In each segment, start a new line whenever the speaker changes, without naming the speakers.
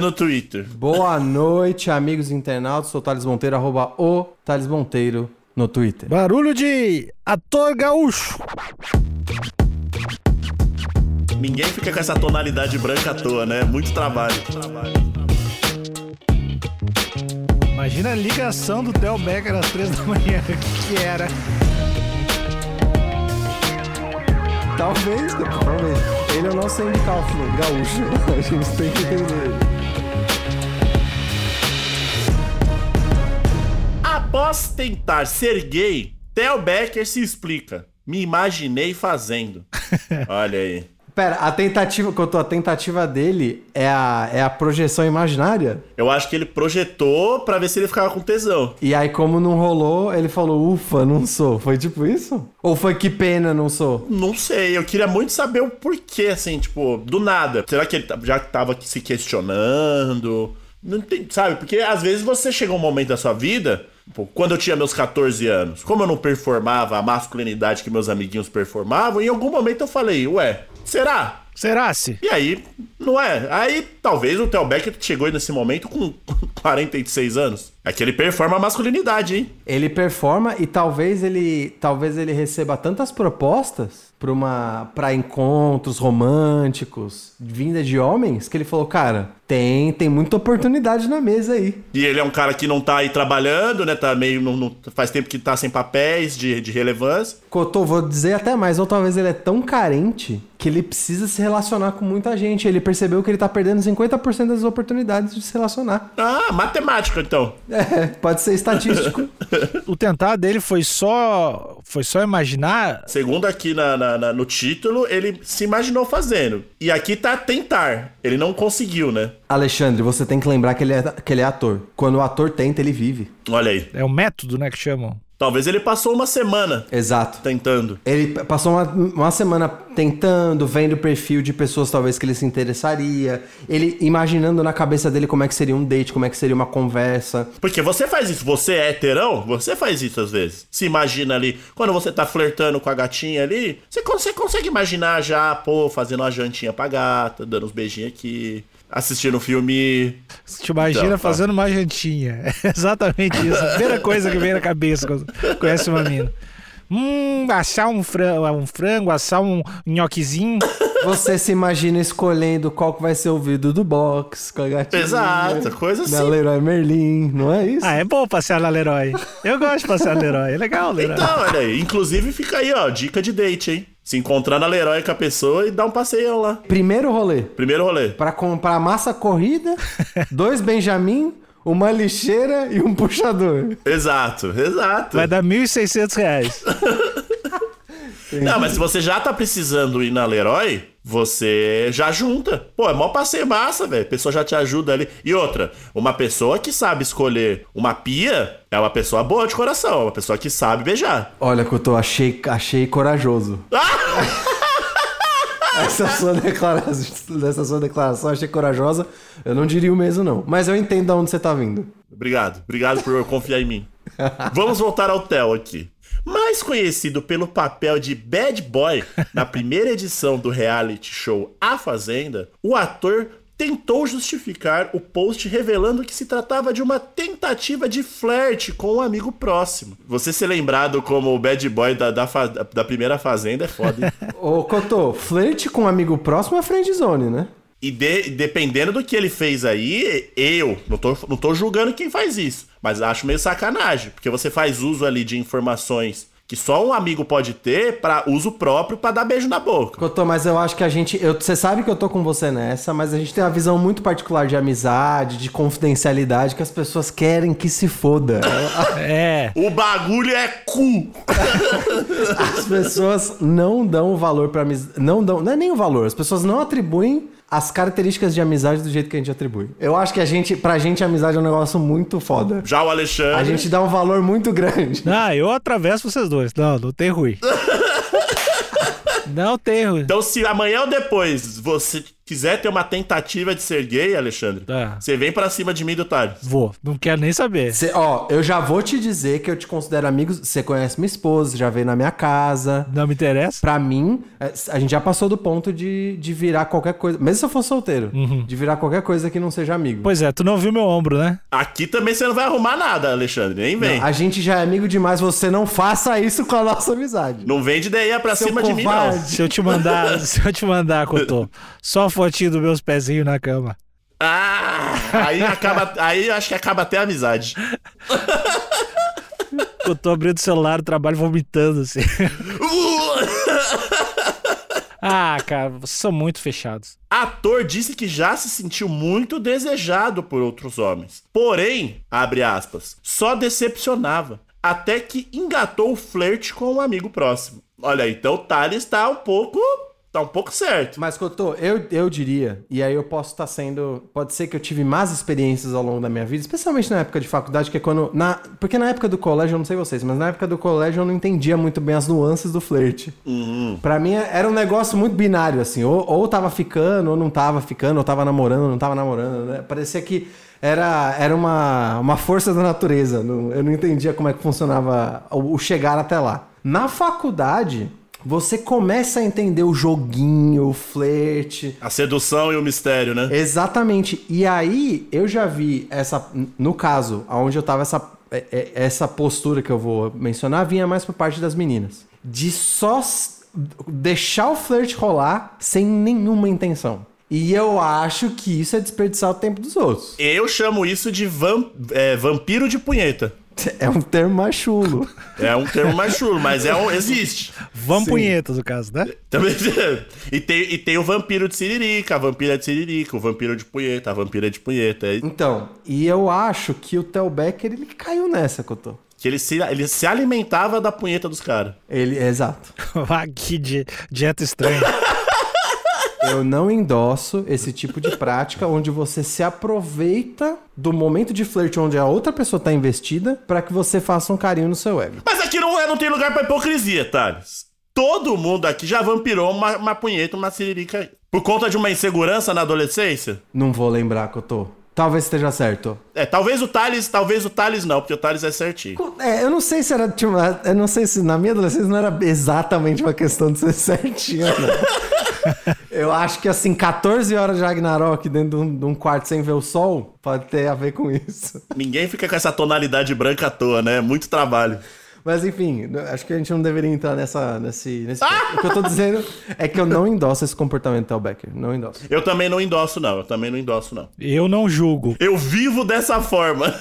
no Twitter.
Boa noite, amigos internautas. Sou o Thales Monteiro, arroba o Thales Monteiro no Twitter.
Barulho de ator gaúcho.
Ninguém fica com essa tonalidade branca à toa, né? Muito trabalho.
Imagina a ligação do Theo Becker às três da manhã, que era.
Talvez, talvez. Ele é o nosso sindical gaúcho. A gente tem que entender ele.
Após tentar ser gay, Theo Becker se explica. Me imaginei fazendo. Olha aí.
Pera, a tentativa, Cotô, a tentativa dele é a, é a projeção imaginária?
Eu acho que ele projetou pra ver se ele ficava com tesão.
E aí, como não rolou, ele falou, ufa, não sou. Foi tipo isso? Ou foi que pena, não sou?
Não sei, eu queria muito saber o porquê, assim, tipo, do nada. Será que ele tá- já tava se questionando? Não tem, sabe? Porque às vezes você chega um momento da sua vida, quando eu tinha meus 14 anos, como eu não performava a masculinidade que meus amiguinhos performavam, em algum momento eu falei, ué, será?
Será-se?
E aí, não é? Aí talvez o Theo Becker chegou nesse momento com 46 anos. É que ele performa a masculinidade, hein?
Ele performa e talvez ele, talvez ele receba tantas propostas para uma para encontros românticos, vinda de homens, que ele falou, cara, tem tem muita oportunidade na mesa aí.
E ele é um cara que não tá aí trabalhando, né? Tá meio. Não, não- faz tempo que tá sem papéis de, de relevância.
Cotô, vou dizer até mais, ou talvez ele é tão carente que ele precisa se relacionar com muita gente. Ele percebeu que ele tá perdendo 50% das oportunidades de se relacionar.
Ah, matemática, então.
É, pode ser estatístico.
O tentar dele foi só. Foi só imaginar.
Segundo aqui na, na- na- no título, ele se imaginou fazendo. E aqui tá tentar. Ele não conseguiu, né?
Alexandre, você tem que lembrar que ele, é, que ele é ator. Quando o ator tenta, ele vive.
Olha aí.
É o método, né, que chamam.
Talvez ele passou uma semana
Exato.
tentando.
Ele passou uma, uma semana tentando, vendo o perfil de pessoas talvez que ele se interessaria. Ele imaginando na cabeça dele como é que seria um date, como é que seria uma conversa.
Porque você faz isso, você é heterão, você faz isso às vezes. Se imagina ali, quando você tá flertando com a gatinha ali, você, você consegue imaginar já, pô, fazendo uma jantinha pra gata, dando uns beijinhos aqui, assistindo um filme.
Te imagina
Então, tá.
fazendo uma jantinha. É exatamente isso. A primeira coisa que vem na cabeça quando conhece uma mina. Hum, assar um frango, um frango, assar um nhoquezinho.
Você se imagina escolhendo qual que vai ser o vidro do box com a gatinha.
Exato, coisa
Na
assim.
Leroy Merlin, não é isso?
Ah, é bom passear na Leroy. Eu gosto de passear na Leroy. É legal, Leroy.
Então, olha aí. Inclusive, fica aí, ó, dica de date, hein? Se encontrar na Leroy com a pessoa e dar um passeio lá.
Primeiro rolê.
Primeiro rolê.
Pra comprar massa corrida, dois Benjamin, uma lixeira e um puxador.
Exato, exato.
Vai dar 1.600 reais.
Não, mas se você já tá precisando ir na Leroy, você já junta. Pô, é mó passeio massa, velho. A pessoa já te ajuda ali. E outra, uma pessoa que sabe escolher uma pia é uma pessoa boa de coração, uma pessoa que sabe beijar.
Olha que eu tô, achei, achei corajoso. Essa sua, declaração, essa sua declaração achei corajosa. Eu não diria o mesmo, não. Mas eu entendo de onde você tá vindo.
Obrigado, obrigado por confiar em mim. Vamos voltar ao Theo aqui. Mais conhecido pelo papel de Bad Boy na primeira edição do reality show A Fazenda, o ator tentou justificar o post revelando que se tratava de uma tentativa de flerte com um amigo próximo. Você ser lembrado como o bad boy da, da, da primeira fazenda é foda. hein?
Ô, Cotô, flerte com um amigo próximo é friendzone, né?
E de- dependendo do que ele fez aí, eu não tô, não tô julgando quem faz isso, mas acho meio sacanagem, porque você faz uso ali de informações que só um amigo pode ter para uso próprio pra dar beijo na boca.
Cotô, mas eu acho que a gente. eu- Você sabe que eu tô com você nessa, mas a gente tem uma visão muito particular de amizade, de confidencialidade, que as pessoas querem que se foda.
É.
O bagulho é cu.
As pessoas não dão valor pra amizade. Não dão. Não é nem o valor, as pessoas não atribuem as características de amizade do jeito que a gente atribui. Eu acho que a gente, pra gente, a amizade é um negócio muito foda.
Já o Alexandre.
A gente dá um valor muito grande.
Ah, eu atravesso vocês dois. Não, não tem ruim. não tem ruim.
Então, se amanhã ou depois você quiser ter uma tentativa de ser gay, Alexandre,
Tá.
você vem pra cima de mim do Thales.
Vou, não quero nem saber.
Cê- ó, eu já vou te dizer que eu te considero amigos. Você conhece minha esposa, já veio na minha casa.
Não me interessa?
Pra mim, é, a gente já passou do ponto de, de virar qualquer coisa. Mesmo se eu for solteiro, de virar qualquer coisa que não seja amigo.
Pois é, tu não viu meu ombro, né?
Aqui também você não vai arrumar nada, Alexandre. Nem vem.
Não, a gente já é amigo demais, você não faça isso com a nossa amizade.
Não vem de ideia pra
Seu
cima de mim, não.
covarde.
Se eu te mandar, se eu te mandar, Cotô, só fotinho dos meus pezinhos na cama.
Ah, aí acaba. Aí acho que acaba até a amizade.
Cotô abrindo o celular, trabalho vomitando, assim. Ah, cara, vocês são muito fechados.
Ator disse que já se sentiu muito desejado por outros homens. Porém, abre aspas, só decepcionava. Até que engatou o flerte com um amigo próximo. Olha, então o Thales tá um pouco. Tá um pouco certo.
Mas, Cotô, eu, eu diria, e aí eu posso estar sendo. Pode ser que eu tive más experiências ao longo da minha vida, especialmente na época de faculdade, que é quando. Na, porque na época do colégio, eu não sei vocês, mas na época do colégio eu não entendia muito bem as nuances do flerte. Pra mim era um negócio muito binário, assim. Ou, ou tava ficando, ou não tava ficando, ou tava namorando, ou não tava namorando, né? Parecia que era, era uma, uma força da natureza. Eu não entendia como é que funcionava o chegar até lá. Na faculdade, você começa a entender o joguinho, o flerte.
A sedução e o mistério, né?
Exatamente. E aí eu já vi essa. No caso, onde eu tava essa, é- é- essa postura que eu vou mencionar, vinha mais por parte das meninas. De só deixar o flerte rolar sem nenhuma intenção. E eu acho que isso é desperdiçar o tempo dos outros.
Eu chamo isso de é, vampiro de punheta.
É um termo mais chulo.
É um termo mais chulo, mas é um, existe.
Vamos
Sim.
punhetas, no caso, né?
Também, e, tem, e tem o vampiro de siririca, a vampira de siririca, o vampiro de punheta, a vampira de punheta.
Então, e eu acho que o Theo Becker, ele caiu nessa, Cotô.
Que ele se, ele se alimentava da punheta dos caras.
Ele, exato.
Ah, que di- dieta estranha.
Eu não endosso esse tipo de prática onde você se aproveita do momento de flerte onde a outra pessoa tá investida pra que você faça um carinho no seu ego.
Mas aqui não, é, não tem lugar pra hipocrisia, Thales. Todo mundo aqui já vampirou uma, uma punheta, uma siririca. aí. Por conta de uma insegurança na adolescência?
Não vou lembrar que eu tô. Talvez esteja certo.
É, talvez o Thales, talvez o Thales não, porque o Thales é certinho.
É, eu não sei se era. Tipo, eu não sei se na minha adolescência não era exatamente uma questão de ser certinho, não. Eu acho que assim, 14 horas de Ragnarok dentro de um, de um quarto sem ver o sol pode ter a ver com isso.
Ninguém fica com essa tonalidade branca à toa, né? Muito trabalho.
Mas enfim, acho que a gente não deveria entrar nessa, nesse, nesse ponto. O que eu tô dizendo é que eu não endosso esse comportamento do Tel Becker. Não endosso.
Eu também não endosso, não. Eu também não endosso, não.
Eu não julgo.
Eu vivo dessa forma.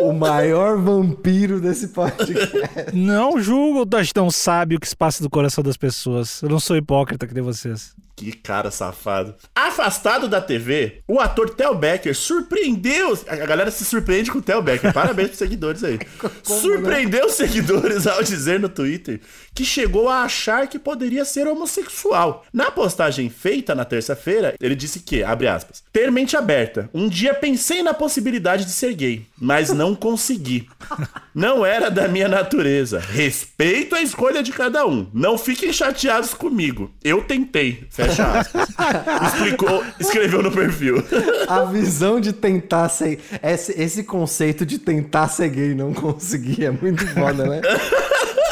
O maior vampiro desse podcast.
Não julgo, não sabe o que se passa do coração das pessoas. Eu não sou hipócrita que nem vocês.
Que cara safado. Afastado da TV, o ator Theo Becker surpreendeu. A galera se surpreende com o Theo Becker. Parabéns pros seguidores aí. surpreendeu os seguidores ao dizer no Twitter que chegou a achar que poderia ser homossexual. Na postagem feita na terça-feira, ele disse que, abre aspas, ter mente aberta. Um dia pensei na possibilidade de ser gay, mas não consegui. Não era da minha natureza. Respeito a escolha de cada um. Não fiquem chateados comigo. Eu tentei. Fecha aspas. Explicou, escreveu no perfil.
A visão de tentar ser. Esse, esse conceito de tentar ser gay e não conseguir é muito foda, né?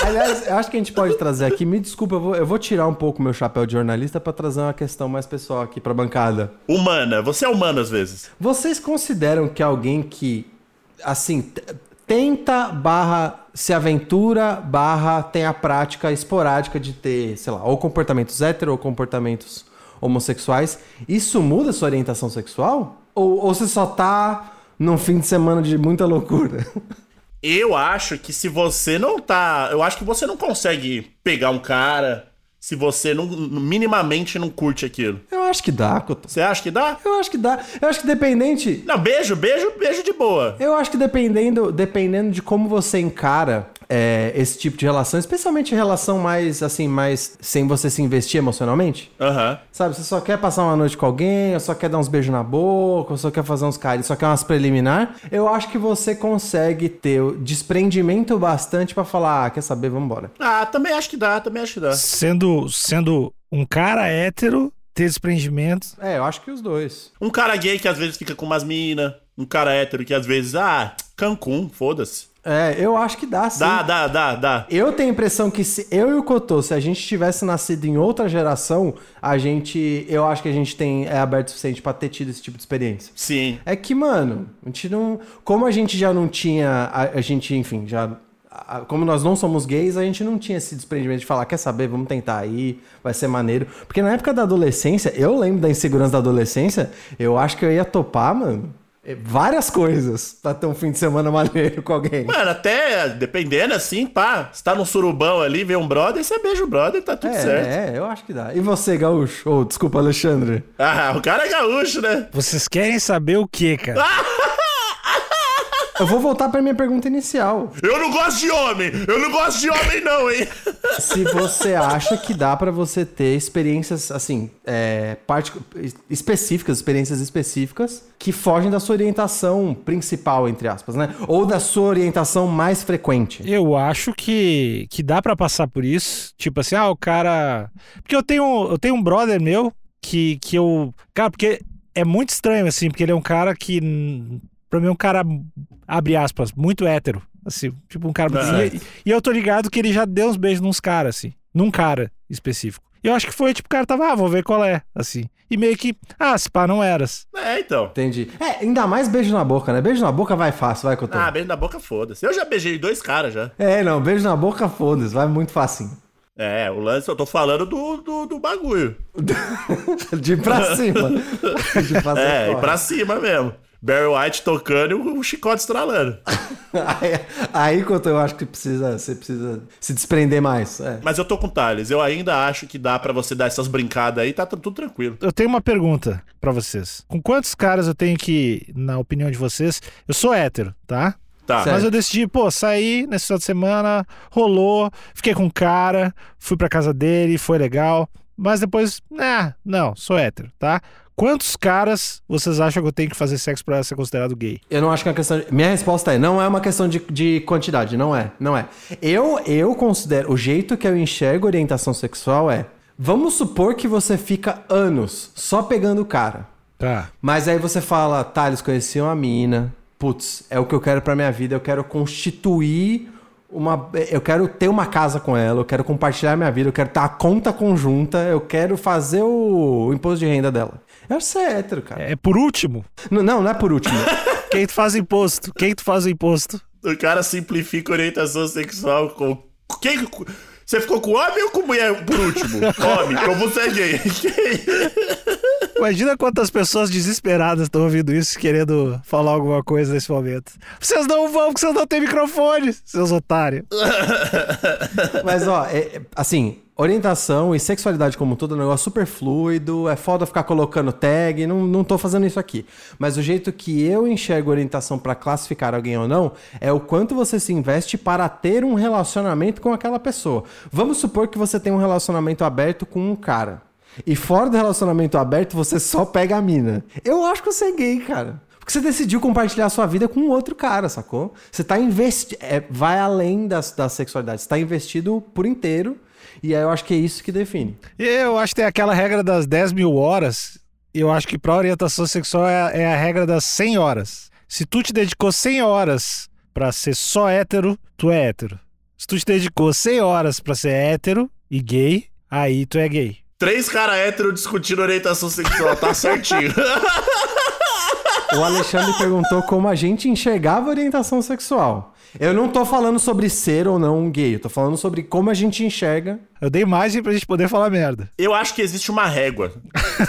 Aliás, eu acho que a gente pode trazer aqui. Me desculpa, eu vou, eu vou tirar um pouco meu chapéu de jornalista pra trazer uma questão mais pessoal aqui pra bancada.
Humana. Você é humano às vezes.
Vocês consideram que alguém que, assim, tenta barra se aventura barra tem a prática esporádica de ter, sei lá, ou comportamentos hétero ou comportamentos homossexuais, isso muda sua orientação sexual? Ou, ou você só tá num fim de semana de muita loucura?
Eu acho que se você não tá. Eu acho que você não consegue pegar um cara se você não minimamente não curte aquilo.
Eu acho que dá, Couto.
Você acha que dá?
Eu acho que dá. Eu acho que dependente.
Não, beijo, beijo, beijo de boa.
Eu acho que dependendo, dependendo de como você encara é, esse tipo de relação, especialmente relação mais, assim, mais sem você se investir emocionalmente.
Aham.
Sabe, você só quer passar uma noite com alguém, ou só quer dar uns beijos na boca, ou só quer fazer uns carinhos, só quer umas preliminar. Eu acho que você consegue ter o desprendimento bastante pra falar, ah, quer saber, vambora.
Ah, também acho que dá, também acho que dá.
Sendo, sendo um cara hétero, ter desprendimento.
É, eu acho que os dois.
Um cara gay que às vezes fica com umas mina, um cara hétero que às vezes, ah, Cancún, foda-se.
É, eu acho que dá sim.
Dá, dá, dá, dá.
Eu tenho a impressão que se eu e o Cotô, se a gente tivesse nascido em outra geração, a gente. Eu acho que a gente tem é aberto o suficiente pra ter tido esse tipo de experiência.
Sim.
É que, mano, a gente não. Como a gente já não tinha. A, a gente, enfim, já. a- como nós não somos gays, a gente não tinha esse desprendimento de falar, quer saber, vamos tentar aí, vai ser maneiro. Porque na época da adolescência, eu lembro da insegurança da adolescência, eu acho que eu ia topar, mano, várias coisas pra ter um fim de semana maneiro com alguém.
Mano, até dependendo assim, pá, você tá num surubão ali, vê um brother, você beija o brother, tá tudo certo.
É, é, eu acho que dá. E você, Gaúcho? Ô, desculpa, Alexandre.
Ah, o cara é gaúcho, né?
Vocês querem saber o que, cara?
Eu vou voltar pra minha pergunta inicial.
Eu não gosto de homem! Eu não gosto de homem, não, hein?
Se você acha que dá pra você ter experiências, assim, é, específicas, experiências específicas, que fogem da sua orientação principal, entre aspas, né? Ou da sua orientação mais frequente.
Eu acho que, que dá pra passar por isso. Tipo assim, ah, o cara. Porque eu tenho, eu tenho um brother meu que, que eu. Cara, porque é muito estranho, assim, porque ele é um cara que. Pra mim é um cara, abre aspas, muito hétero. Assim, tipo um cara.
Ah.
E, e eu tô ligado que ele já deu uns beijos nos caras, assim. Num cara específico. E eu acho que foi, tipo, o cara tava, ah, vou ver qual é, assim. E meio que, ah, se pá, não eras.
É, então.
Entendi. É, ainda mais beijo na boca, né? Beijo na boca vai fácil, vai, Cotô.
Ah, beijo na boca, foda-se. Eu já beijei dois caras já.
É, não, beijo na boca, foda-se, vai muito facinho.
É, o lance, eu tô falando do, do, do bagulho.
De ir pra cima. De fazer
É,
corre.
pra cima mesmo. Barry White tocando e o chicote estralando.
Aí, aí Cotô, eu acho que precisa, você precisa se desprender mais. É.
Mas eu tô com Thales. Eu ainda acho que dá pra você dar essas brincadas aí, tá tudo tranquilo.
Eu tenho uma pergunta pra vocês. Com quantos caras eu tenho que, na opinião de vocês, eu sou hétero, tá?
Tá.
Certo.
Mas eu decidi, pô, sair nesse final de semana, rolou, fiquei com o cara, fui pra casa dele, foi legal. Mas depois, né, não, sou hétero, tá? Quantos caras vocês acham que eu tenho que fazer sexo pra ser considerado gay?
Eu não acho que é uma questão. De... Minha resposta é: não é uma questão de, de quantidade, não é. Não é. Eu, eu considero. O jeito que eu enxergo orientação sexual é. Vamos supor que você fica anos só pegando o cara.
Tá.
Mas aí você fala, Thales, conheci uma mina. Putz, é o que eu quero pra minha vida. Eu quero constituir uma. Eu quero ter uma casa com ela. Eu quero compartilhar minha vida. Eu quero ter a conta conjunta. Eu quero fazer o, o imposto de renda dela. Eu acho que você é hétero, cara.
É por último,
Não, não, não é por último.
quem tu faz imposto? Quem tu faz imposto?
O cara simplifica orientação sexual com. Quem. Você ficou com homem ou com mulher por último? homem, como você é gay.
Imagina quantas pessoas desesperadas estão ouvindo isso, querendo falar alguma coisa nesse momento. Vocês não vão, porque vocês não têm microfone, seus otários.
Mas, ó, é- é- assim, orientação e sexualidade como todo é um negócio super fluido, é foda ficar colocando tag, não, não tô fazendo isso aqui. Mas o jeito que eu enxergo orientação pra classificar alguém ou não é o quanto você se investe para ter um relacionamento com aquela pessoa. Vamos supor que você tem um relacionamento aberto com um cara. E fora do relacionamento aberto, você só pega a mina. Eu acho que você é gay, cara. Porque você decidiu compartilhar sua vida com outro cara, sacou? Você tá investido. vai além das, da sexualidade. Você tá investido por inteiro. E aí eu acho que é isso que define.
E Eu acho que tem aquela regra das 10 mil horas. e Eu acho que pra orientação sexual é a, é a regra das 100 horas. Se tu te dedicou 100 horas pra ser só hétero, tu é hétero. Se tu te dedicou 100 horas pra ser hétero e gay, aí tu é gay.
Três caras héteros discutindo orientação sexual, tá certinho.
O Alexandre perguntou como a gente enxergava a orientação sexual. Eu não tô falando sobre ser ou não um gay, eu tô falando sobre como a gente enxerga.
Eu dei margem pra gente poder falar merda.
Eu acho que existe uma régua.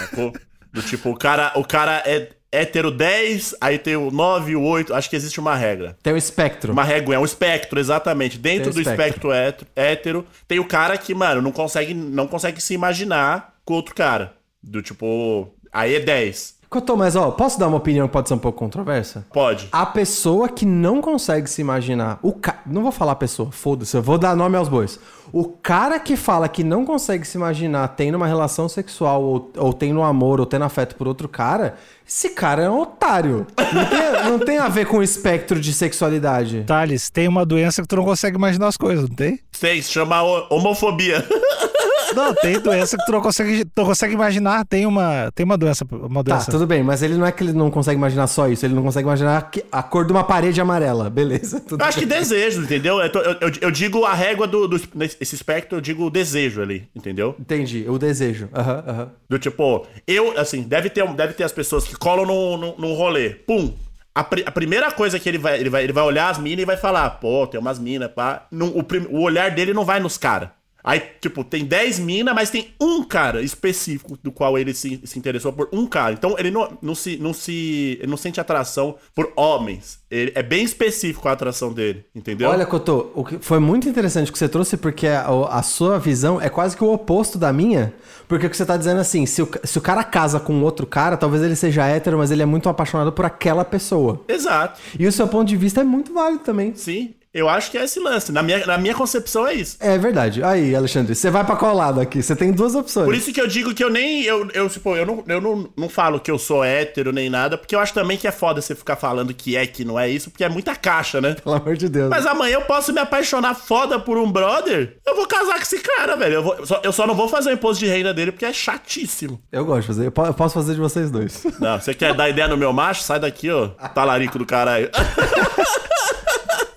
Do tipo, o cara, o cara é hétero 10, aí tem o 9 e o 8. Acho que existe uma regra.
Tem o espectro.
Uma régua, é um espectro, exatamente. Dentro
Tem
do
espectro.
espectro hétero, hétero, tem o cara que, mano, não consegue, não consegue se imaginar com outro cara. Do tipo, aí é 10.
Cotô, mas ó, posso dar uma opinião que pode ser um pouco controversa?
Pode.
A pessoa que não consegue se imaginar. O ca... Não vou falar pessoa, foda-se, eu vou dar nome aos bois. O cara que fala que não consegue se imaginar tendo uma relação sexual, ou, ou tendo amor, ou tendo afeto por outro cara, esse cara é um otário. Não tem, não tem a ver com o espectro de sexualidade.
Thales, tem uma doença que tu não consegue imaginar as coisas, não tem?
Sei, se chama ho- homofobia.
Não, tem doença que tu não consegue, tu não consegue imaginar. Tem uma, tem uma doença, uma
Tá,
doença.
tudo bem, mas ele não é que ele não consegue imaginar só isso, ele não consegue imaginar que- a cor de uma parede amarela. Beleza, tudo
Eu acho que desejo, entendeu? Eu, eu- eu- digo a régua do, do- Nesse espectro, eu digo o desejo ali, entendeu?
Entendi, o desejo. Aham, aham.
Do tipo, eu, assim, deve ter, deve ter as pessoas que colam no, no, no rolê. Pum! A, pri- a primeira coisa que ele vai, ele vai. Ele vai olhar as minas e vai falar, pô, tem umas minas, pá. Não- o, o olhar dele não vai nos caras. Aí, tipo, tem 10 minas, mas tem um cara específico do qual ele se, se interessou por um cara. Então ele não, não, se, não se. Ele não sente atração por homens. Ele, é bem específico a atração dele, entendeu?
Olha, Cotô, o que foi muito interessante o que você trouxe, porque a, a sua visão é quase que o oposto da minha. Porque o que você tá dizendo é assim, se o, se o cara casa com outro cara, talvez ele seja hétero, mas ele é muito apaixonado por aquela pessoa.
Exato.
E o seu ponto de vista é muito válido também.
Sim. Eu acho que é esse lance. Na minha, na minha concepção é isso.
É verdade. Aí, Alexandre, você vai pra qual lado aqui? Você tem duas opções.
Por isso que eu digo que eu nem. Eu, eu, tipo, eu, não, eu não, não falo que eu sou hétero nem nada, porque eu acho também que é foda você ficar falando que é, que não é isso, porque é muita caixa, né?
Pelo amor de Deus.
Mas amanhã eu posso me apaixonar foda por um brother. Eu vou casar com esse cara, velho. Eu, vou- só, eu só não vou fazer o imposto de renda dele porque é chatíssimo.
Eu gosto de fazer. Eu po- eu posso fazer de vocês dois.
Não, você quer dar ideia no meu macho? Sai daqui, ó. Talarico do caralho.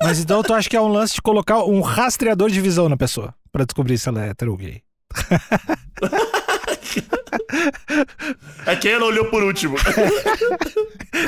Mas então tu acha que é um lance de colocar um rastreador de visão na pessoa pra descobrir se ela é hétero ou gay?
É quem não olhou por último.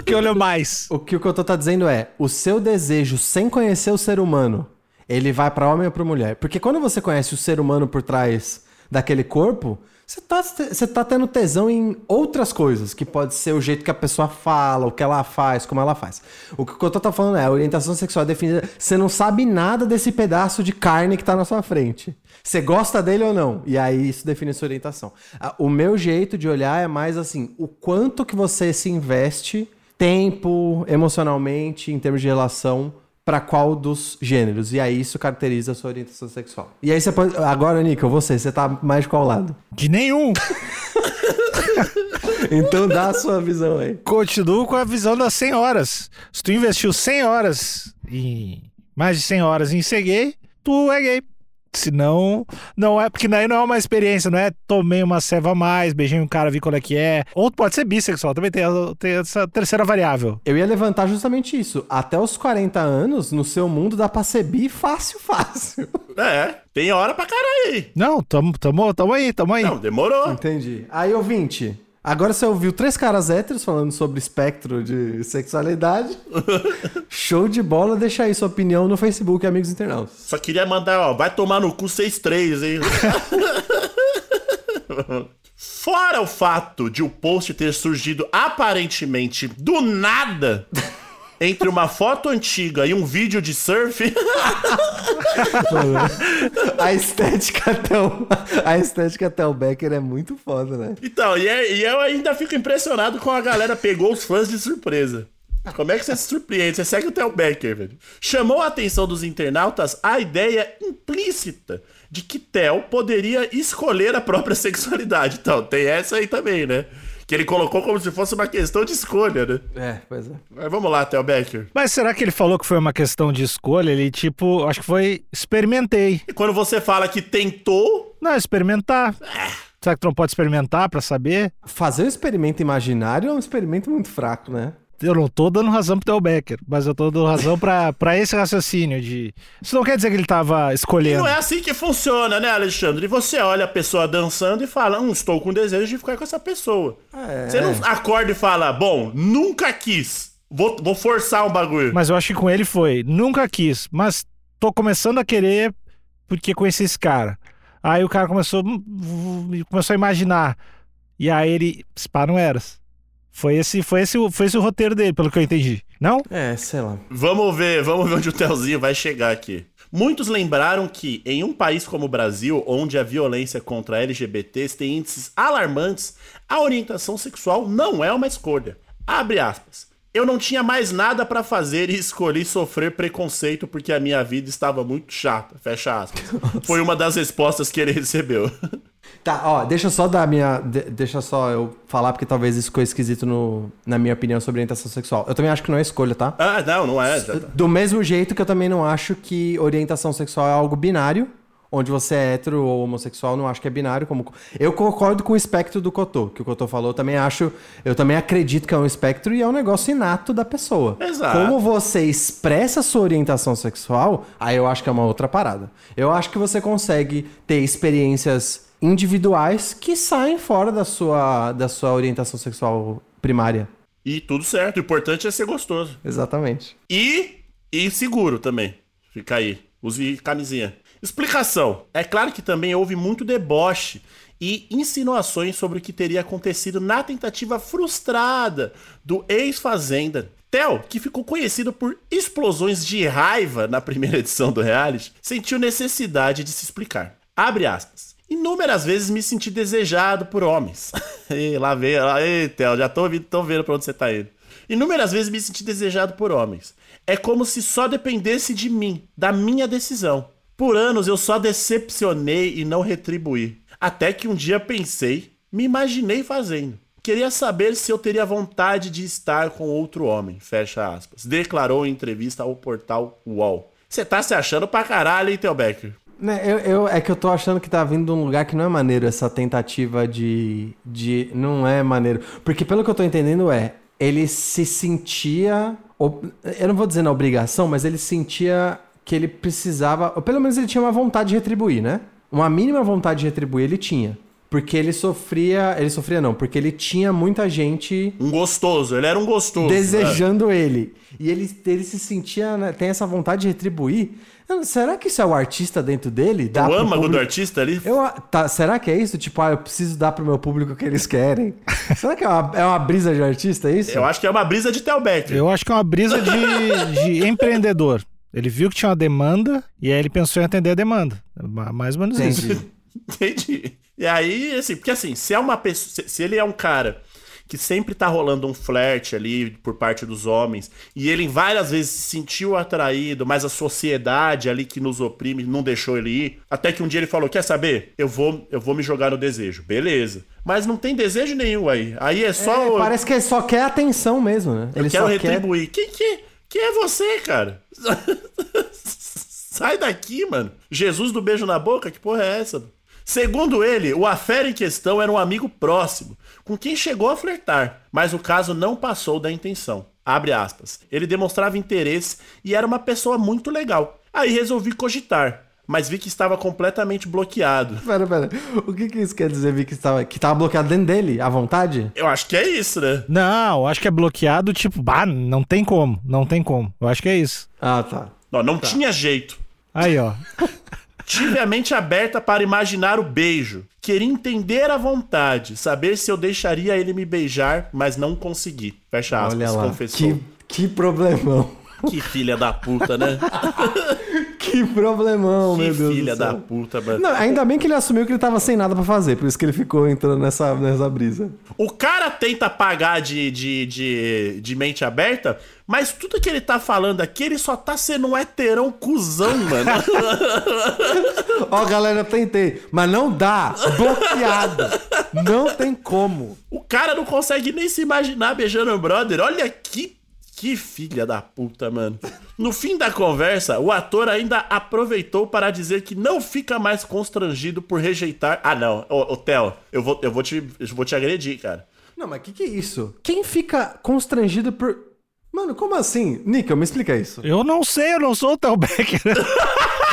Que olhou mais?
O que o Cotô tá dizendo é: o seu desejo sem conhecer o ser humano, ele vai pra homem ou pra mulher? Porque quando você conhece o ser humano por trás daquele corpo, você tá, você tá tendo tesão em outras coisas, que pode ser o jeito que a pessoa fala, o que ela faz, como ela faz. O que o Cotô tá falando é: a orientação sexual é definida. Você não sabe nada desse pedaço de carne que tá na sua frente. Você gosta dele ou não? E aí isso define sua orientação. Ah, O meu jeito de olhar é mais assim: o quanto que você se investe tempo, emocionalmente, em termos de relação, pra qual dos gêneros. E aí isso caracteriza a sua orientação sexual. E aí você pode. Agora, Nico, você, você tá mais de qual lado?
De nenhum.
Então dá a sua visão aí.
Continuo com a visão das 100 horas. Se tu investiu 100 horas em mais de 100 horas em ser gay, tu é gay. Se não, não é, porque daí não é uma experiência, não é tomei uma ceva a mais, beijei um cara, vi qual é que é. Ou pode ser bissexual, também tem, tem essa terceira variável.
Eu ia levantar justamente isso. Até os 40 anos, no seu mundo, dá pra ser bi fácil, fácil.
É, tem hora pra caralho aí.
Não, tamo, tamo, tamo aí, tamo aí.
Não, demorou.
Entendi. Aí, ouvinte, agora você ouviu três caras héteros falando sobre espectro de sexualidade. Show de bola, deixa aí sua opinião no Facebook, amigos internautas.
Só queria mandar, ó, vai tomar no cu 6-3, hein? Fora o fato de o post ter surgido aparentemente do nada entre uma foto antiga e um vídeo de surf,
A estética até o, a estética até o Becker é muito foda, né?
então, e, é- e eu ainda fico impressionado com a galera pegou os fãs de surpresa. Como é que você se surpreende? Você segue o Theo Becker, velho. Chamou a atenção dos internautas a ideia implícita de que Theo poderia escolher a própria sexualidade. Então, tem essa aí também, né? Que ele colocou como se fosse uma questão de escolha, né?
É, pois é.
Mas vamos lá, Theo Becker.
Mas será que ele falou que foi uma questão de escolha? Ele, tipo, acho que foi experimentei.
E quando você fala que tentou,
Não, experimentar. Será que tu não pode experimentar pra saber?
Fazer um experimento imaginário é um experimento muito fraco, né?
Eu não tô dando razão pro Theo Becker, mas eu tô dando razão pra, pra esse raciocínio de. Isso não quer dizer que ele tava escolhendo.
não é assim que funciona, né, Alexandre? E você olha a pessoa dançando e fala, hum, estou com desejo de ficar com essa pessoa.
É.
Você não acorda e fala, bom, nunca quis. Vou, vou forçar um bagulho.
Mas eu acho que com ele foi. Nunca quis, mas tô começando a querer porque conheci esse cara. Aí o cara começou, hum, começou a imaginar. E aí ele. Pá, não eras. Foi esse, foi esse, o- foi esse o roteiro dele, pelo que eu entendi. Não?
É, sei lá.
Vamos ver, vamos ver onde o Telzinho vai chegar aqui. Muitos lembraram que, em um país como o Brasil, onde a violência contra LGBTs tem índices alarmantes, a orientação sexual não é uma escolha. Abre aspas. Eu não tinha mais nada pra fazer e escolhi sofrer preconceito porque a minha vida estava muito chata. Fecha aspas. Foi uma das respostas que ele recebeu.
Tá, ó, deixa eu só dar a minha. de- deixa só eu falar, porque talvez isso ficou esquisito no, na minha opinião sobre orientação sexual. Eu também acho que não é escolha, tá?
ah, não, não é.
Do mesmo jeito que eu também não acho que orientação sexual é algo binário, onde você é hétero ou homossexual, não acho que é binário. Como... Eu concordo com o espectro do Cotô, que o Cotô falou, eu também acho, eu também acredito que é um espectro e é um negócio inato da pessoa.
Exato.
Como você expressa a sua orientação sexual, aí eu acho que é uma outra parada. Eu acho que você consegue ter experiências individuais que saem fora da sua, da sua orientação sexual primária.
E tudo certo. O importante é ser gostoso.
Exatamente.
E, e seguro também. Fica aí. Use camisinha. Explicação. É claro que também houve muito deboche e insinuações sobre o que teria acontecido na tentativa frustrada do ex-fazenda. Theo, que ficou conhecido por explosões de raiva na primeira edição do reality, sentiu necessidade de se explicar. Abre aspas. Inúmeras vezes me senti desejado por homens. Ih, lá vem, lá, ei, Theo, já tô, ouvindo, tô vendo pra onde você tá indo. Inúmeras vezes me senti desejado por homens. É como se só dependesse de mim, da minha decisão. Por anos eu só decepcionei e não retribuí. Até que um dia pensei, me imaginei fazendo. Queria saber se eu teria vontade de estar com outro homem, fecha aspas. Declarou em entrevista ao portal UOL. Você tá se achando pra caralho, hein, Theo Becker?
Né, eu, eu- é que eu tô achando que tá vindo de um lugar que não é maneiro essa tentativa de, de. Não é maneiro. Porque pelo que eu tô entendendo é. Ele se sentia. Eu não vou dizer na obrigação, mas ele sentia que ele precisava. Ou pelo menos ele tinha uma vontade de retribuir, né? Uma mínima vontade de retribuir ele tinha. Porque ele sofria. Ele sofria não, porque ele tinha muita gente
Um gostoso, ele era um gostoso. né?
desejando ele. E ele, ele se sentia, né, tem essa vontade de retribuir. Será que isso é o artista dentro dele? Dá
O âmago do artista ali.
Eu, tá, será que é isso? Tipo, ah, eu preciso dar pro meu público o que eles querem. será que é uma, é uma brisa de artista é isso?
Eu acho que é uma brisa de Theo Becker.
Eu acho que é uma brisa de, de empreendedor. Ele viu que tinha uma demanda e aí ele pensou em atender a demanda. Ma- Mais ou menos isso.
Entendi.
E aí, assim, porque assim, se é uma pessoa. Se, ele é um cara que sempre tá rolando um flerte ali por parte dos homens, e ele várias vezes se sentiu atraído, mas a sociedade ali que nos oprime não deixou ele ir, até que um dia ele falou: Quer saber? Eu vou, eu vou me jogar no desejo. Beleza. Mas não tem desejo nenhum aí. Aí é só.
É,
o-
parece que ele só quer atenção mesmo, né?
eu
ele
quero
só quer.
retribuir. Quem, que, quem é você, cara? Sai daqui, mano. Jesus do beijo na boca? Que porra é essa? Segundo ele, o afera em questão era um amigo próximo, com quem chegou a flertar, mas o caso não passou da intenção. Abre aspas. Ele demonstrava interesse e era uma pessoa muito legal. Aí resolvi cogitar, mas vi que estava completamente bloqueado.
Pera, pera. O que, que isso quer dizer, Vi, que estava, que tava bloqueado dentro dele, à vontade?
Eu acho que é isso, né?
Não, eu acho que é bloqueado, tipo, bah, não tem como, não tem como. Eu acho que é isso.
Ah, tá.
Não, não tinha jeito.
Aí, ó.
Tive a mente aberta para imaginar o beijo. Queria entender a vontade, saber se eu deixaria ele me beijar, mas não consegui. Fecha aspas,
Olha lá.
confessou.
Que, que problemão.
Que filha da puta, né?
Que problemão,
que
meu Deus
filha da puta, mano.
Não, ainda bem que ele assumiu que ele tava sem nada pra fazer, por isso que ele ficou entrando nessa, nessa brisa.
O cara tenta pagar de, de, de, de mente aberta, mas tudo que ele tá falando aqui, ele só tá sendo um heterão cuzão, mano.
Ó, galera, eu tentei, mas não dá. Bloqueado. Não tem como.
o cara não consegue nem se imaginar beijando o brother. Olha que Que filha da puta, mano. No fim da conversa, o ator ainda aproveitou para dizer que não fica mais constrangido por rejeitar. Ah, não. Ô, ô Theo, eu vou, eu, vou te, eu vou te agredir, cara.
Não, mas o que, que é isso? Quem fica constrangido por. Mano, como assim? Nickel, me explica isso.
Eu não sei, eu não sou o Tel Becker.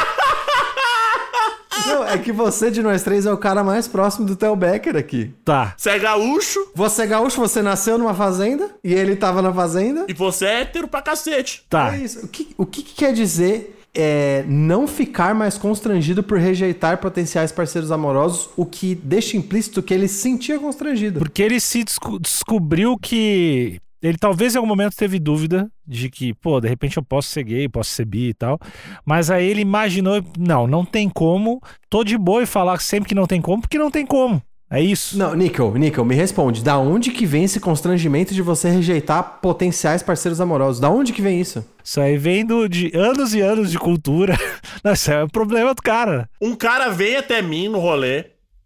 Não, é que você de nós três é o cara mais próximo do Theo Becker aqui.
tá.
Você é gaúcho
Você é gaúcho, você nasceu numa fazenda e ele tava na fazenda.
e você é hétero pra cacete.
Tá.
É isso. O que, o que, que quer dizer é não ficar mais constrangido por rejeitar potenciais parceiros amorosos, o que deixa implícito que ele se sentia constrangido.
Porque ele se desco- descobriu que. Ele talvez em algum momento teve dúvida de que, pô, de repente eu posso ser gay, posso ser bi e tal. Mas aí ele imaginou, não, não tem como. Tô de boa e falar sempre que não tem como, porque não tem como. É isso.
Não, Nickel, Nickel, me responde. Da onde que vem esse constrangimento de você rejeitar potenciais parceiros amorosos? Da onde que vem isso?
Isso aí vem do- de anos e anos de cultura. Não, Isso é o problema do cara.
Um cara vem até mim no rolê,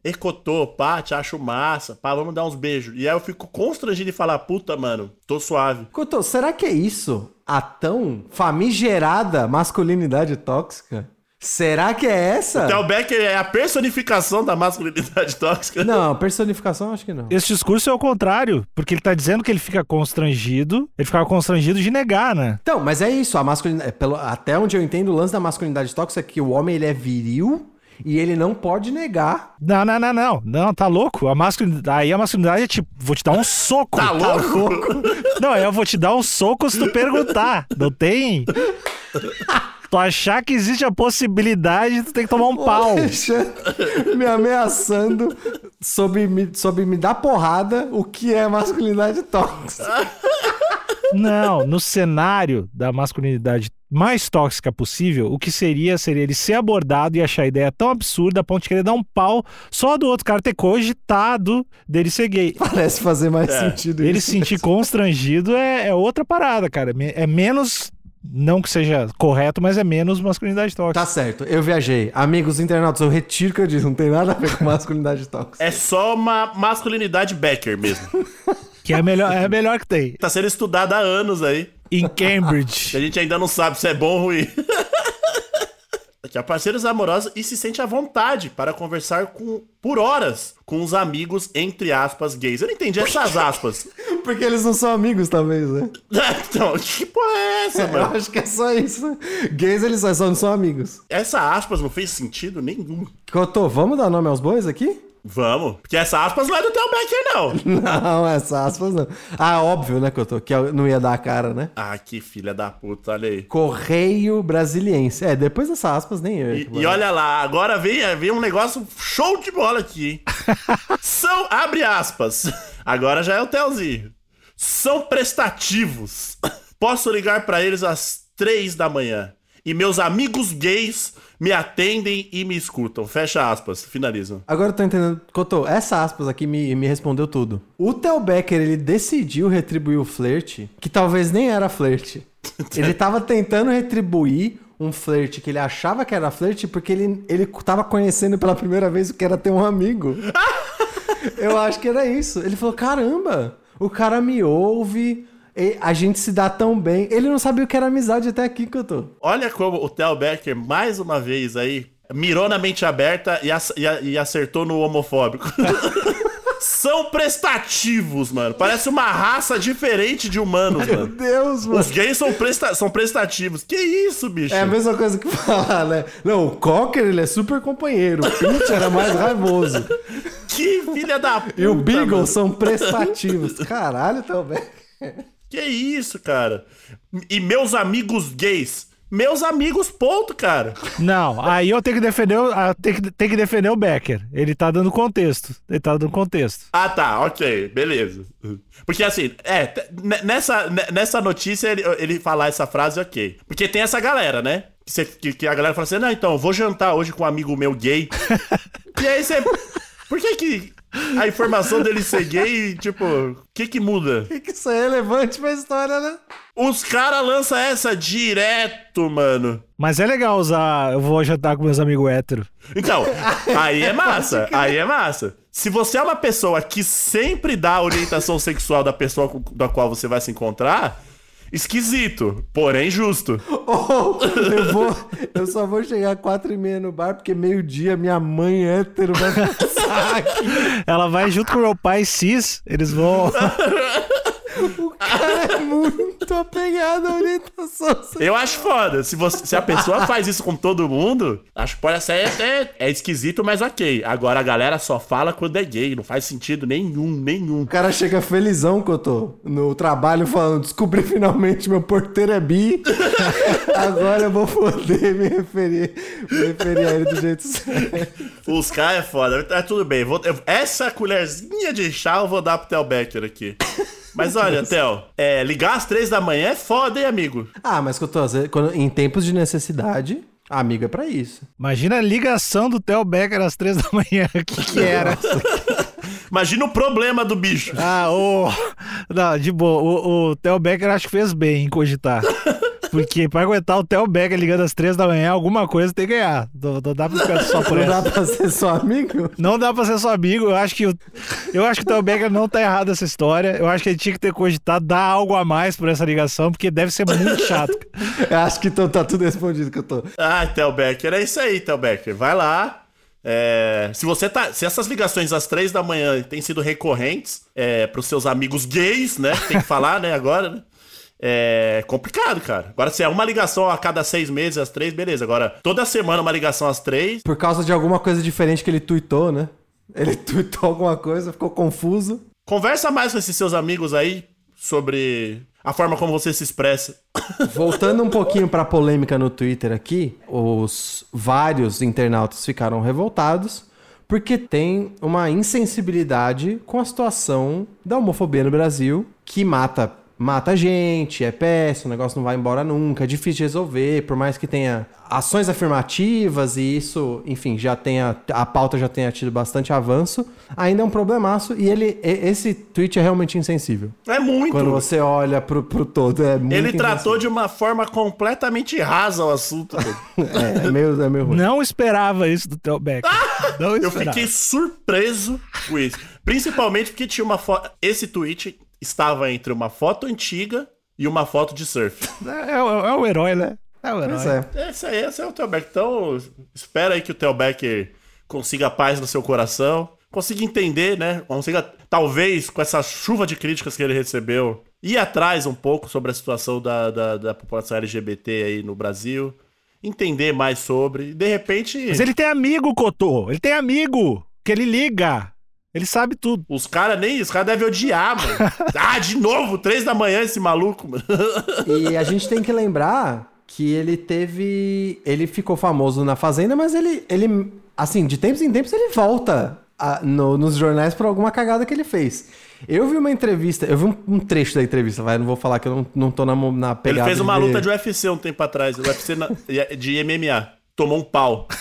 ecotô, pá, te acho massa, pá, vamos dar uns beijos. E aí eu fico constrangido de falar, puta, mano, tô suave.
Couto, será que é isso? A tão famigerada masculinidade tóxica? Será que é essa?
Theo Becker é a personificação da masculinidade tóxica.
Não, personificação acho que não.
Esse discurso é o contrário, porque ele tá dizendo que ele fica constrangido, ele ficava constrangido de negar, né?
Então, mas é isso, a masculinidade, pelo, até onde eu entendo o lance da masculinidade tóxica é que o homem ele é viril e ele não pode negar.
Não, não, não, não. Não, tá louco. A masculinidade, aí a masculinidade é tipo, vou te dar um soco.
Tá louco?
Não, eu vou te dar um soco se tu perguntar. Não tem. Tu achar que existe a possibilidade, tu tem que tomar um pau.
Me ameaçando sobre me, sobre me dar porrada, o que é masculinidade tóxica.
Não, no cenário da masculinidade mais tóxica possível, o que seria seria ele ser abordado e achar a ideia tão absurda a ponto de querer dar um pau só do outro cara ter cogitado dele ser gay.
Parece fazer mais sentido
Ele
isso.
se sentir constrangido é, é outra parada, cara. É menos. Não que seja correto, mas é menos masculinidade tóxica.
Tá certo, eu viajei. Amigos internautas, eu retiro o que eu disse, não tem nada a ver com masculinidade tóxica.
É só uma masculinidade Becker mesmo.
Que é a melhor, é a melhor que tem.
Tá sendo estudada há anos aí.
Em
A
Cambridge.
gente ainda não sabe se é bom ou ruim. Que há parceiros amorosos e se sente à vontade para conversar com, por horas com os amigos, entre aspas, gays. Eu não entendi essas aspas.
Porque eles não são amigos, talvez, né?
então, que porra é essa,
Eu
mano?
acho que é só isso. Gays, eles só só não são amigos.
Essa aspas não fez sentido nenhum.
Cotô, vamos dar nome aos bois aqui?
Vamos. Porque essa aspas não é do Theo Becker, não.
Não, essa aspas não. Ah, óbvio, né, Cotô? Que eu não ia dar a cara, né?
Ah, que filha da puta, olha aí.
Correio Brasiliense. É, depois dessa aspas nem eu.
E, e olha lá, agora vem, vem um negócio show de bola aqui, hein? São, abre aspas, agora já é o Telzinho. São prestativos. Posso ligar pra eles às três da manhã. E meus amigos gays me atendem e me escutam. Fecha aspas, finalizam.
Agora eu tô entendendo. Cotô, essa aspas aqui me, me respondeu tudo. O Theo Becker, ele decidiu retribuir o flerte, que talvez nem era flerte. Ele tava tentando retribuir um flerte que ele achava que era flerte porque ele, ele tava conhecendo pela primeira vez o que era ter um amigo. Eu acho que era isso. Ele falou: caramba, o cara me ouve, e a gente se dá tão bem. Ele não sabia o que era amizade até aqui, Cotô.
Olha como o Theo Becker, mais uma vez aí, mirou na mente aberta e, acertou no homofóbico. São prestativos, mano. Parece uma raça diferente de humanos,
Meu
mano.
Deus, mano.
Os gays são, presta são prestativos. Que isso, bicho?
É a mesma coisa que falar, né? Não, o Cocker, ele é super companheiro. O Pinch era mais raivoso.
Que filha da puta.
E o Beagle
mano.
são prestativos. Caralho, também.
Que isso, cara? E meus amigos gays. Meus amigos, ponto, cara.
Não, aí eu tenho que defender, o- ah, tenho que, tenho que defender o Becker. Ele tá dando contexto. Ele tá dando contexto.
Ah, tá, ok, beleza. Porque assim, é, nessa, nessa notícia ele, ele falar essa frase, ok. Porque tem essa galera, né? Que, que- que a galera fala assim, não, então, eu vou jantar hoje com um amigo meu gay. e aí você. Por que que a informação dele ser gay, tipo, o que que muda?
O que que isso é relevante pra história, né?
Os caras lançam essa direto, mano.
Mas é legal usar. Eu vou jantar com meus amigos héteros.
Então, aí é massa, aí é massa. Se você é uma pessoa que sempre dá a orientação sexual da pessoa com- da qual você vai se encontrar, esquisito, porém justo.
Ou eu vou. Eu só vou chegar às quatro e meia no bar, porque meio-dia minha mãe hétero vai passar aqui.
Ela vai junto com meu pai cis, eles vão.
É muito apegado à orientação.
Eu acho foda. Se, você, se a pessoa faz isso com todo mundo, acho que pode ser até é esquisito, mas ok. Agora a galera só fala quando é gay. Não faz sentido nenhum, nenhum.
O cara chega felizão que eu tô no trabalho falando, descobri finalmente meu porteiro é bi. Agora eu vou poder me referir, me referir a ele do jeito certo.
Os caras é foda. Tá tudo bem. Vou- eu- essa colherzinha de chá eu vou dar pro Theo Becker aqui. Mas olha, Theo, é, ligar às três da manhã é foda, hein, amigo?
Ah, mas que eu tô quando, em tempos de necessidade, amigo é pra isso.
Imagina a ligação do Theo Becker às três da manhã. O que, que era?
Imagina o problema do bicho.
Ah, o. Não, de boa. O, o Theo Becker acho que fez bem em cogitar. Porque pra aguentar o Theo Becker ligando às três da manhã, alguma coisa tem que ganhar. Não, não dá pra ficar só por
Não
essa.
dá pra ser só amigo?
Não dá pra ser só amigo. Eu acho que o, eu acho que o Theo Becker não tá errado nessa história. Eu acho que ele tinha que ter cogitado dar algo a mais por essa ligação, porque deve ser muito chato.
Eu acho que então tá tudo respondido que eu tô.
Ah, Theo Becker, é isso aí, Theo Becker. Vai lá. É, se você tá. Se essas ligações às três da manhã têm sido recorrentes é, pros seus amigos gays, né? Tem que falar, né, agora, né? É complicado, cara. Agora, se é uma ligação a cada seis meses, às três, beleza. Agora, toda semana uma ligação às três.
Por causa de alguma coisa diferente que ele tuitou, né? Ele tuitou alguma coisa, ficou confuso.
Conversa mais com esses seus amigos aí sobre a forma como você se expressa.
Voltando um pouquinho pra polêmica no Twitter aqui, os vários internautas ficaram revoltados porque tem uma insensibilidade com a situação da homofobia no Brasil que mata mata gente, é péssimo, o negócio não vai embora nunca, é difícil de resolver, por mais que tenha ações afirmativas e isso, enfim, já tenha a pauta já tenha tido bastante avanço, ainda é um problemaço e ele esse tweet é realmente insensível.
É muito.
Quando você olha pro, pro todo, é muito
Ele tratou de uma forma completamente rasa o assunto.
É, é meio, é meio ruim.
Não esperava isso do Theo Becker. Não
Eu
esperava.
fiquei surpreso com isso. Principalmente porque tinha uma foto. Esse tweet estava entre uma foto antiga e uma foto de surf.
É, é, o- é o herói, né? É o herói.
É.
Esse aí, esse é o Theo Becker. Então, espera aí que o Theo Becker consiga paz no seu coração. Consiga entender, né? Consiga, talvez, com essa chuva de críticas que ele recebeu, ir atrás um pouco sobre a situação da, da, da população LGBT aí no Brasil. Entender mais sobre. De repente.
Mas ele tem amigo, Cotô. Ele tem amigo. Que ele liga. Ele sabe tudo.
Os caras nem. Os caras devem odiar, mano. ah, de novo, três da manhã esse maluco, mano.
E a gente tem que lembrar que ele teve. Ele ficou famoso na Fazenda, mas ele. ele assim, de tempos em tempos ele volta a- no- nos jornais por alguma cagada que ele fez. Eu vi uma entrevista, eu vi um, um trecho da entrevista, vai, não vou falar que eu não, não tô na, na
Ele
pegada.
fez uma luta de UFC um tempo atrás. UFC na- de MMA. Tomou um pau.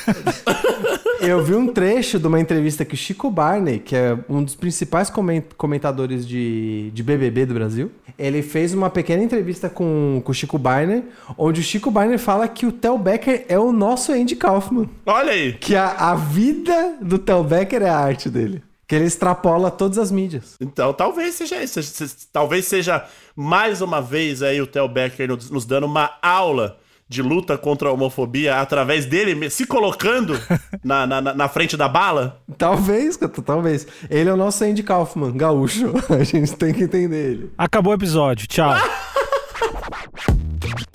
Eu vi um trecho de uma entrevista que o Chico Barney, que é um dos principais comen- comentadores de, de BBB do Brasil, ele fez uma pequena entrevista com, com o Chico Barney, onde o Chico Barney fala que o Theo Becker é o nosso Andy Kaufman.
Olha aí.
Que a, a vida do Theo Becker é a arte dele. Que ele extrapola todas as mídias.
Então, talvez seja isso. Talvez seja mais uma vez aí o Theo Becker nos dando uma aula de luta contra a homofobia através dele se colocando na, na, na- na frente da bala.
Talvez, Cato, talvez. Ele é o nosso Andy Kaufman, gaúcho. A gente tem que entender ele.
Acabou o episódio. Tchau.